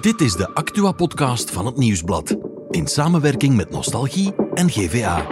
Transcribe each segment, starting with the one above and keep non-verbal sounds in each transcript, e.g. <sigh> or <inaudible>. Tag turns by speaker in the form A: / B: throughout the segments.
A: Dit is de Actua-podcast van het Nieuwsblad. In samenwerking met Nostalgie en GVA.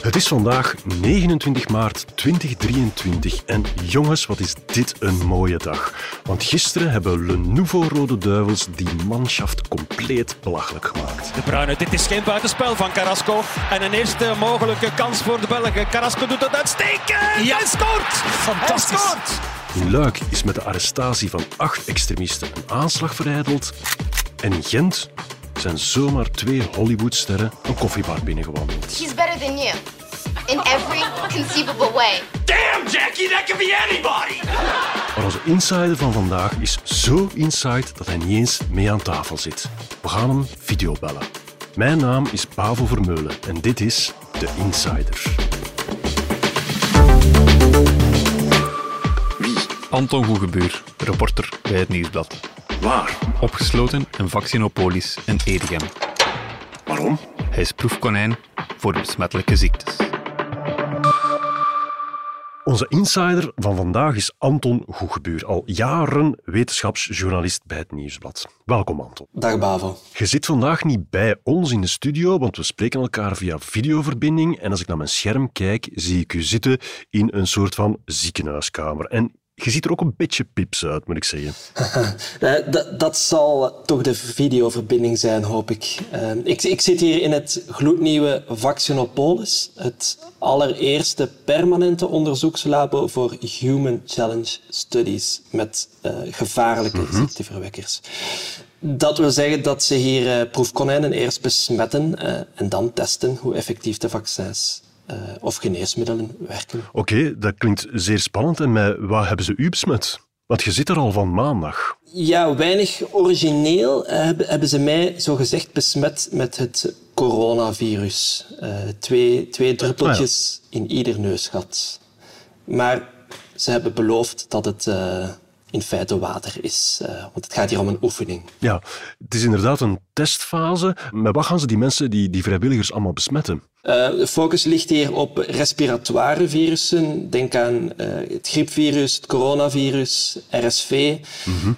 B: Het is vandaag 29 maart 2023 en jongens, wat is dit een mooie dag. Want gisteren hebben Le Nouveau Rode Duivels die manschaft compleet belachelijk gemaakt.
C: De Bruyne, dit is geen buitenspel van Carrasco. En een eerste mogelijke kans voor de Belgen. Carrasco doet het uitstekend. Ja. Hij scoort.
D: Fantastisch.
C: Hij scoort.
B: In Luik is met de arrestatie van acht extremisten een aanslag verijdeld. En in Gent zijn zomaar twee Hollywoodsterren een koffiebar binnengewandeld.
E: He's better than you in every conceivable way.
D: Damn, Jackie, that could be anybody.
B: Maar onze insider van vandaag is zo inside dat hij niet eens mee aan tafel zit. We gaan hem videobellen. Mijn naam is Pavo Vermeulen en dit is De Insider.
F: Anton Goegebuur, reporter bij het Nieuwsblad.
B: Waar?
F: Opgesloten in Vaccinopolis in Edegem.
B: Waarom?
F: Hij is proefkonijn voor besmettelijke ziektes.
B: Onze insider van vandaag is Anton Goegebuur, al jaren wetenschapsjournalist bij het Nieuwsblad. Welkom Anton.
G: Dag Bavo.
B: Je zit vandaag niet bij ons in de studio, want we spreken elkaar via videoverbinding. En als ik naar mijn scherm kijk, zie ik u zitten in een soort van ziekenhuiskamer. En je ziet er ook een beetje pips uit, moet ik zeggen. <laughs>
G: Eh, dat, dat zal toch de videoverbinding zijn, hoop ik. Eh, ik. Ik zit hier in het gloednieuwe Vaccinopolis, het allereerste permanente onderzoekslabo voor Human Challenge Studies met eh, gevaarlijke ziekteverwekkers. Dat wil zeggen dat ze hier eh, proefkonijnen eerst besmetten en dan testen hoe effectief de vaccins eh, of geneesmiddelen werken.
B: Oké, dat klinkt zeer spannend. En met wat hebben ze u besmet? Want je zit er al van maandag.
G: Ja, weinig origineel eh, hebben, hebben ze mij zogezegd besmet met het coronavirus. Eh, twee, twee druppeltjes in ieder neusgat. Maar ze hebben beloofd dat het in feite water is. eh, want het gaat hier om een oefening.
B: Ja, het is inderdaad een testfase. Met wat gaan ze die mensen, die, die vrijwilligers, allemaal besmetten?
G: Eh, de focus ligt hier op respiratoire virussen. Denk aan eh, het griepvirus, het coronavirus, RSV.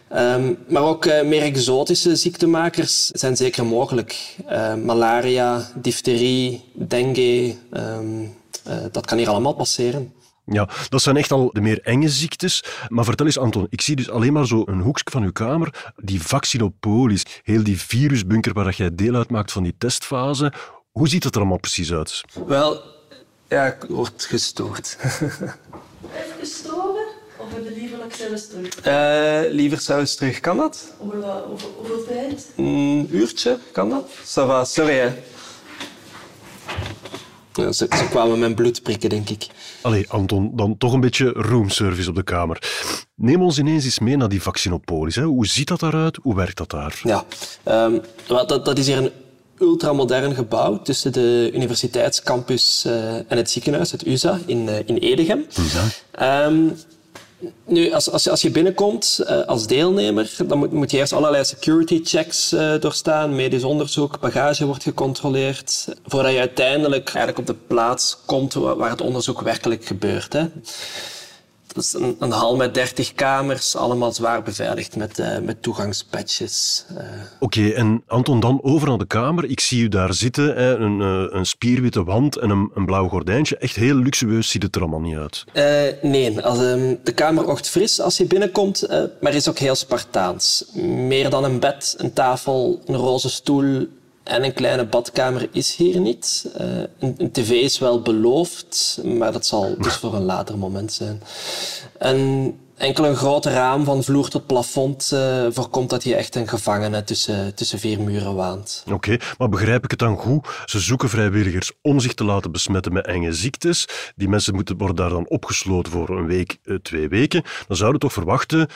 G: Ehm, maar ook meer exotische ziektemakers zijn zeker mogelijk. Malaria, difterie, dengue. ehm, eh, dat kan hier allemaal passeren.
B: Ja, dat zijn echt al de meer enge ziektes. Maar vertel eens, Anton, ik zie dus alleen maar zo een hoekje van uw kamer. Die vaccinopolis, heel die virusbunker waar dat jij deel uitmaakt van die testfase. Hoe ziet het er allemaal precies uit?
G: Wel, ja, ik word gestoord.
H: Even gestolen? Of heb je liever zelfs terug?
G: Eh, liever saus terug, kan dat?
H: Hoeveel, tijd?
G: Een uurtje, kan dat? Ça va, sorry hè. Ja, ze, ze kwamen mijn bloed prikken, denk ik.
B: Allee, Anton, dan toch een beetje roomservice op de kamer. Neem ons ineens eens mee naar die vaccinopolis. Hè. Hoe ziet dat daaruit? Hoe werkt dat daar?
G: Ja, ehm, dat, dat is hier een ultramodern gebouw tussen de universiteitscampus eh, en het ziekenhuis, het USA, in, eh, in Edegem. Ehm, nu, als, als, je, als je binnenkomt eh, als deelnemer, dan moet, moet je eerst allerlei security checks eh, doorstaan, medisch onderzoek, bagage wordt gecontroleerd, voordat je uiteindelijk eigenlijk op de plaats komt waar, waar het onderzoek werkelijk gebeurt. Hè. Dat is een, een hal met 30 kamers, allemaal zwaar beveiligd met, eh, met toegangspatches. Eh,
B: Oké, en Anton, dan over naar de kamer. Ik zie u daar zitten, hè, een, eh, een spierwitte wand en een, een blauw gordijntje. Echt heel luxueus ziet het er allemaal niet uit.
G: Nee, als, ehm, de kamer oogt fris als je binnenkomt, maar is ook heel Spartaans. Meer dan een bed, een tafel, een roze stoel en een kleine badkamer is hier niet. Eh, een, een tv is wel beloofd, maar dat zal dus voor een later moment zijn. En enkel een groot raam van vloer tot plafond eh, voorkomt dat je echt een gevangene tussen, tussen vier muren waant.
B: Oké, maar begrijp ik het dan goed? Ze zoeken vrijwilligers om zich te laten besmetten met enge ziektes. Die mensen moeten, worden daar dan opgesloten voor een week, eh, twee weken. Dan zouden we toch verwachten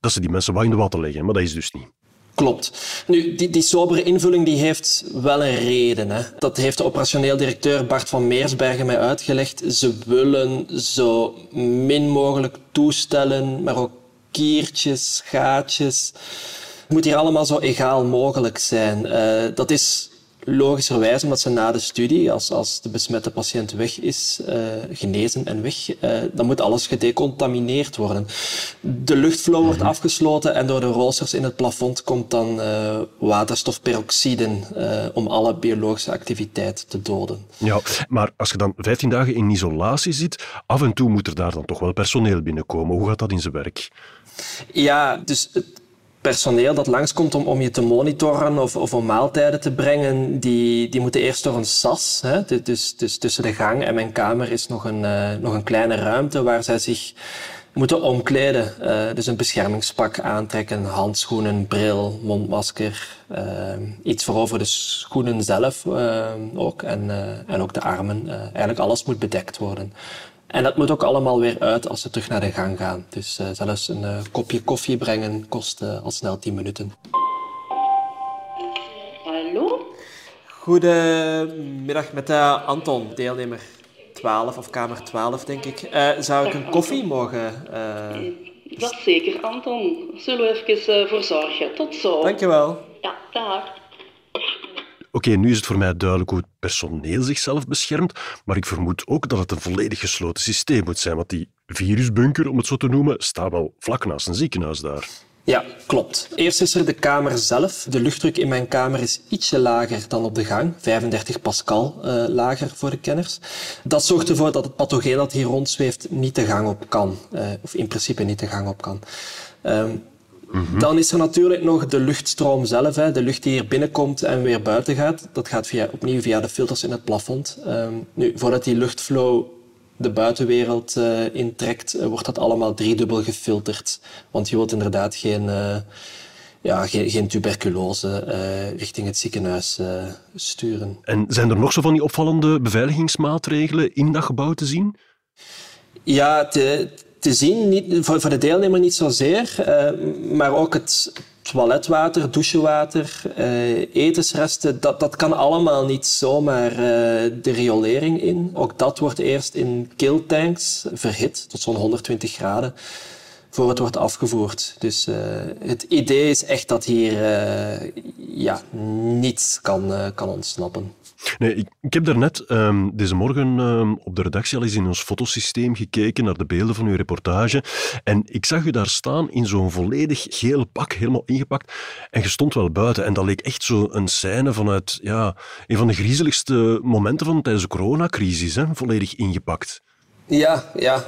B: dat ze die mensen wat in de watten leggen, maar dat is dus niet.
G: Klopt. Nu, die, die sobere invulling die heeft wel een reden. Hè. Dat heeft de operationeel directeur Bart van Meersbergen mij uitgelegd. Ze willen zo min mogelijk toestellen, maar ook kiertjes, gaatjes. Het moet hier allemaal zo egaal mogelijk zijn. Eh, dat is logischerwijs, omdat ze na de studie, als, als de besmette patiënt weg is, uh, genezen en weg, uh, dan moet alles gedecontamineerd worden. De luchtflow wordt afgesloten en door de roosters in het plafond komt dan uh, waterstofperoxide om alle biologische activiteit te doden.
B: Ja, maar als je dan 15 dagen in isolatie zit, af en toe moet er daar dan toch wel personeel binnenkomen. Hoe gaat dat in zijn werk?
G: Ja, dus het personeel dat langskomt om, om je te monitoren of, of om maaltijden te brengen, die, die moeten eerst door een sas. Hè? Dus, dus tussen de gang en mijn kamer is nog een, uh, nog een kleine ruimte waar zij zich moeten omkleden. Uh, dus een beschermingspak aantrekken, handschoenen, bril, mondmasker. Uh, iets voor over de schoenen zelf ook. En, en ook de armen. eigenlijk alles moet bedekt worden. En dat moet ook allemaal weer uit als ze terug naar de gang gaan. Dus uh, zelfs een uh, kopje koffie brengen kost uh, al snel 10 minuten.
H: Hallo?
G: Goedemiddag met Anton, deelnemer 12 of kamer 12 denk ik. zou ik een koffie mogen...
H: Dat zeker, Anton. Zullen we even voor zorgen. Tot zo.
G: Dankjewel.
H: Ja, dag.
B: Oké, nu is het voor mij duidelijk hoe het personeel zichzelf beschermt, maar ik vermoed ook dat het een volledig gesloten systeem moet zijn, want die virusbunker, om het zo te noemen, staat wel vlak naast een ziekenhuis daar.
G: Ja, klopt. Eerst is er de kamer zelf. De luchtdruk in mijn kamer is ietsje lager dan op de gang. 35 pascal uh, lager voor de kenners. Dat zorgt ervoor dat het pathogeen dat hier rondzweeft niet de gang op kan. Uh, of in principe niet de gang op kan. Um, Mm-hmm. Dan is er natuurlijk nog de luchtstroom zelf, hè, de lucht die hier binnenkomt en weer buiten gaat. Dat gaat via, opnieuw via de filters in het plafond. Um, nu, voordat die luchtflow de buitenwereld uh, intrekt, uh, wordt dat allemaal driedubbel gefilterd. Want je wilt inderdaad geen, uh, ja, geen, geen tuberculose richting het ziekenhuis sturen.
B: En zijn er nog zo van die opvallende beveiligingsmaatregelen in dat gebouw te zien?
G: Ja, te, te zien, niet, voor, de deelnemer niet zozeer, uh, maar ook het toiletwater, douchewater, uh, etensresten, dat, dat kan allemaal niet zomaar uh, de riolering in. Ook dat wordt eerst in killtanks verhit tot zo'n 120 graden voor het wordt afgevoerd. Dus het idee is echt dat hier ja, niets kan, kan ontsnappen.
B: Nee, ik, heb daarnet um, deze morgen um, op de redactie al eens in ons fotosysteem gekeken naar de beelden van uw reportage. En ik zag u daar staan in zo'n volledig geel pak, helemaal ingepakt. En je stond wel buiten. En dat leek echt zo een scène vanuit ja, een van de griezeligste momenten van tijdens de coronacrisis. Hè? Volledig ingepakt.
G: Ja, ja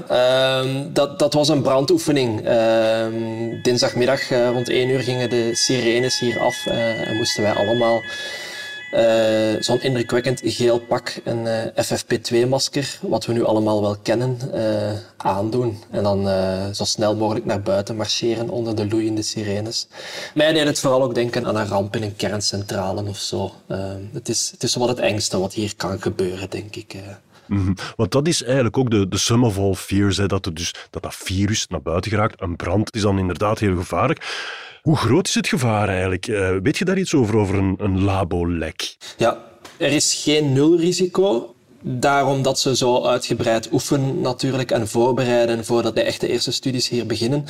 G: um, dat, dat was een brandoefening. Dinsdagmiddag uh, rond 1 uur gingen de sirenes hier af uh, en moesten wij allemaal Zo'n indrukwekkend geel pak, een uh, FFP2-masker, wat we nu allemaal wel kennen, uh, aandoen. En dan zo snel mogelijk naar buiten marcheren onder de loeiende sirenes. Mij deed het vooral ook denken aan een ramp in een kerncentrale of zo. het, is, het is wat het engste wat hier kan gebeuren, denk ik.
B: -hmm. Want dat is eigenlijk ook de, de sum of all fears, hè, dat, het dus, dat dat virus naar buiten geraakt. Een brand is dan inderdaad heel gevaarlijk. Hoe groot is het gevaar eigenlijk? Uh, weet je daar iets over, over een, een labolek?
G: Ja, er is geen nulrisico. Daarom dat ze zo uitgebreid oefenen natuurlijk en voorbereiden voordat de echte eerste studies hier beginnen.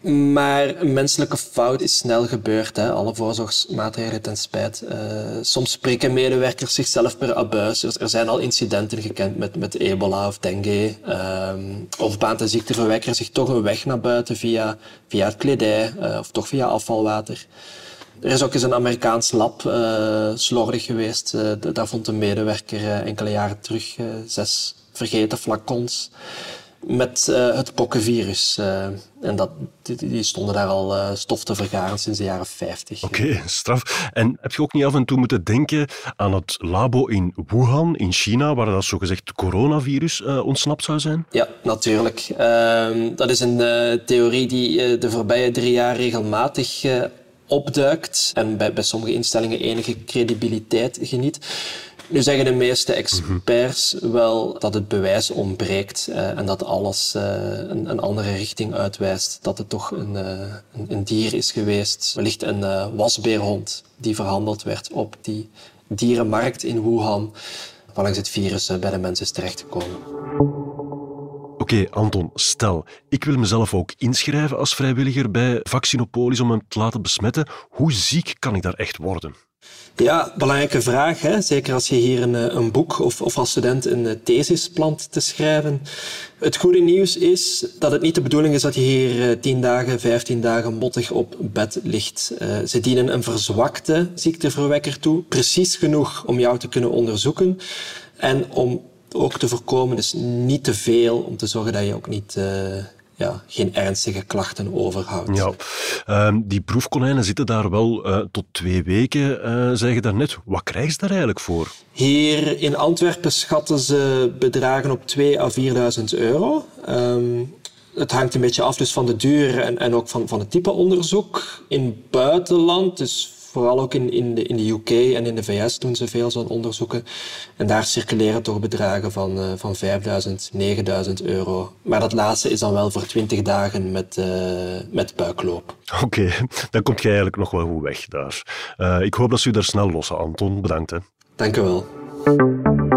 G: Maar menselijke fout is snel gebeurd. Hè. Alle voorzorgsmaatregelen ten spijt. Uh, soms spreken medewerkers zichzelf per abuis. Er zijn al incidenten gekend met, met ebola of dengue. Um, of baant en ziekte verwekkeren zich toch een weg naar buiten via, via het kledij uh, of toch via afvalwater. Er is ook eens een Amerikaans lab uh, slordig geweest. daar vond een medewerker enkele jaren terug zes vergeten flacons met uh, het pokkenvirus. Uh, en dat, die, die, stonden daar al uh, stof te vergaren sinds de jaren 50.
B: Oké, okay, straf. En heb je ook niet af en toe moeten denken aan het labo in Wuhan, in China, waar dat zogezegd coronavirus ontsnapt zou zijn?
G: Ja, natuurlijk. Ehm, dat is een theorie die de voorbije drie jaar regelmatig opduikt en bij, bij sommige instellingen enige credibiliteit geniet. Nu zeggen de meeste experts wel dat het bewijs ontbreekt uh, en dat alles uh, een, een, andere richting uitwijst. Dat het toch een, uh, een, een dier is geweest, wellicht een wasbeerhond die verhandeld werd op die dierenmarkt in Wuhan, waarlangs het virus bij de mensen is terechtgekomen.
B: Oké, okay, Anton, stel, ik wil mezelf ook inschrijven als vrijwilliger bij Vaccinopolis om hem te laten besmetten. Hoe ziek kan ik daar echt worden?
G: Ja, belangrijke vraag. Hè? Zeker als je hier een, eh, een boek of, of als student een eh, thesis plant te schrijven. Het goede nieuws is dat het niet de bedoeling is dat je hier 10 dagen, 15 dagen mottig op bed ligt. Ze dienen een verzwakte ziekteverwekker toe, precies genoeg om jou te kunnen onderzoeken en om ook te voorkomen, dus niet te veel, om te zorgen dat je ook niet ja, geen ernstige klachten overhoudt.
B: Ja, uh, die proefkonijnen zitten daar wel uh, tot twee weken, uh, zeg je daarnet. Wat krijgen ze daar eigenlijk voor?
G: Hier in Antwerpen schatten ze bedragen op 2 à 4.000 euro. Um, het hangt een beetje af dus van de duur en, en ook van, van het type onderzoek. In het buitenland, dus vooral ook in, in, de, in de UK en in de VS doen ze veel zo'n onderzoeken. En daar circuleren toch bedragen van, uh, van 5000, 9000 euro. Maar dat laatste is dan wel voor 20 dagen met, uh, met buikloop.
B: Oké, okay, <laughs> dan komt je eigenlijk nog wel goed weg daar. Uh, ik hoop dat ze u daar snel lossen, Anton. Bedankt. Hè.
G: Dank u wel.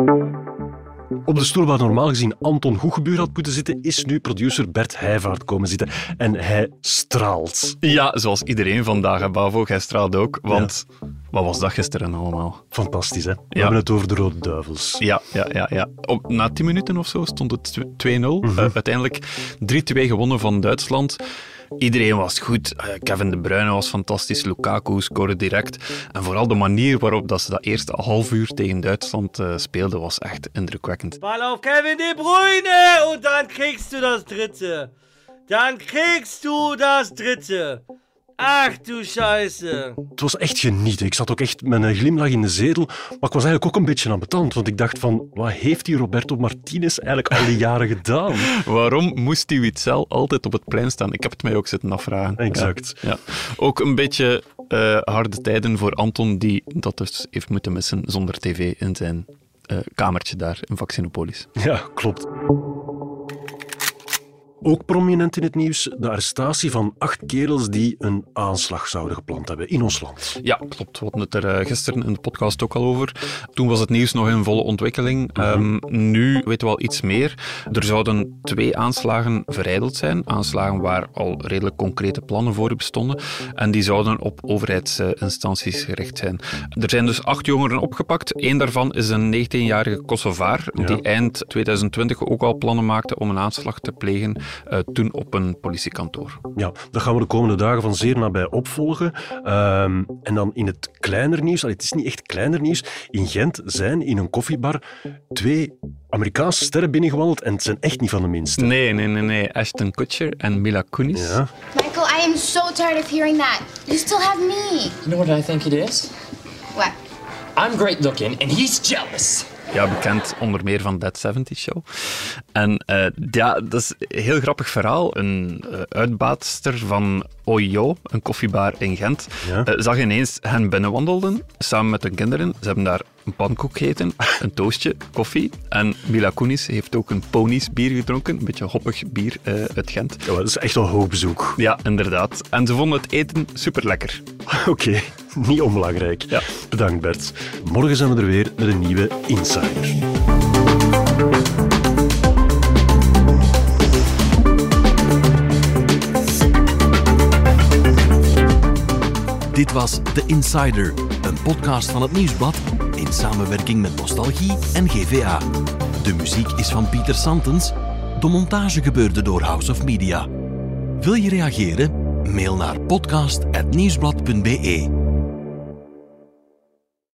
B: Op de stoel waar normaal gezien Anton Goegebuur had moeten zitten, is nu producer Bert Heijvaart komen zitten. En hij straalt.
F: Ja, zoals iedereen vandaag, hè, Bavo. Jij straalt ook, want ja. wat was dat gisteren allemaal?
B: Fantastisch, hè? We ja. hebben het over de Rode Duivels.
F: Ja, ja, ja. ja. Op, na tien minuten of zo stond het 2-0. Mm-hmm. Uh, uiteindelijk 3-2 gewonnen van Duitsland. Iedereen was goed. Kevin De Bruyne was fantastisch. Lukaku scoorde direct. En vooral de manier waarop dat ze dat eerste half uur tegen Duitsland uh, speelden was echt indrukwekkend.
I: Ball auf Kevin De Bruyne und dann kriegst du das dritte. Dann kriegst du das dritte. Ach du Scheiße.
B: Het was echt genieten. Ik zat ook echt met een glimlach in de zetel. Maar ik was eigenlijk ook een beetje ambetant. Want ik dacht van, wat heeft die Roberto Martinez eigenlijk al die jaren gedaan?
F: Waarom moest die Witzel altijd op het plein staan? Ik heb het mij ook zitten afvragen.
B: Exact.
F: Ja, ja. Ook een beetje uh, harde tijden voor Anton, die dat dus heeft moeten missen zonder tv in zijn uh, kamertje daar in Vaccinopolis.
B: Ja, klopt. Ook prominent in het nieuws de arrestatie van acht kerels die een aanslag zouden gepland hebben in ons land.
F: Ja, klopt. We hadden het er gisteren in de podcast ook al over. Toen was het nieuws nog in volle ontwikkeling. Um, nu weten we al iets meer. Er zouden twee aanslagen verijdeld zijn. Aanslagen waar al redelijk concrete plannen voor bestonden. En die zouden op overheidsinstanties gericht zijn. Er zijn dus acht jongeren opgepakt. Eén daarvan is een 19-jarige Kosovaar ja. die eind 2020 ook al plannen maakte om een aanslag te plegen uh, toen op een politiekantoor.
B: Ja, dat gaan we de komende dagen van zeer nabij opvolgen. Um, en dan in het kleiner nieuws, allee, het is niet echt kleiner nieuws, in Gent zijn in een koffiebar twee Amerikaanse sterren binnengewandeld en het zijn echt niet van de minste.
F: Nee, nee, nee, nee. Ashton Kutcher en Mila Kunis.
B: Ja.
E: Michael, I am so tired of hearing that. You still have me.
J: You know what I think it is?
E: What?
J: I'm great looking and he's jealous.
F: Ja, bekend onder meer van That 70 Show. En uh, ja, dat is een heel grappig verhaal. Een uh, uitbaatster van Oyo, een koffiebar in Gent, ja. uh, zag ineens hen binnenwandelden, samen met hun kinderen. Ze hebben daar een pankoek gegeten, een toastje, koffie. En Mila Kunis heeft ook een ponies bier gedronken, een beetje hoppig bier uit Gent.
B: Ja, dat is echt wel hoog bezoek.
F: Ja, inderdaad. En ze vonden het eten super lekker. <laughs>
B: Oké, okay. niet onbelangrijk.
F: Ja.
B: Bedankt Bert. Morgen zijn we er weer met een nieuwe Insider.
A: Dit was The Insider, een podcast van het Nieuwsblad in samenwerking met Nostalgie en GVA. De muziek is van Pieter Santens. De montage gebeurde door House of Media. Wil je reageren? Mail naar podcast.nieuwsblad.be.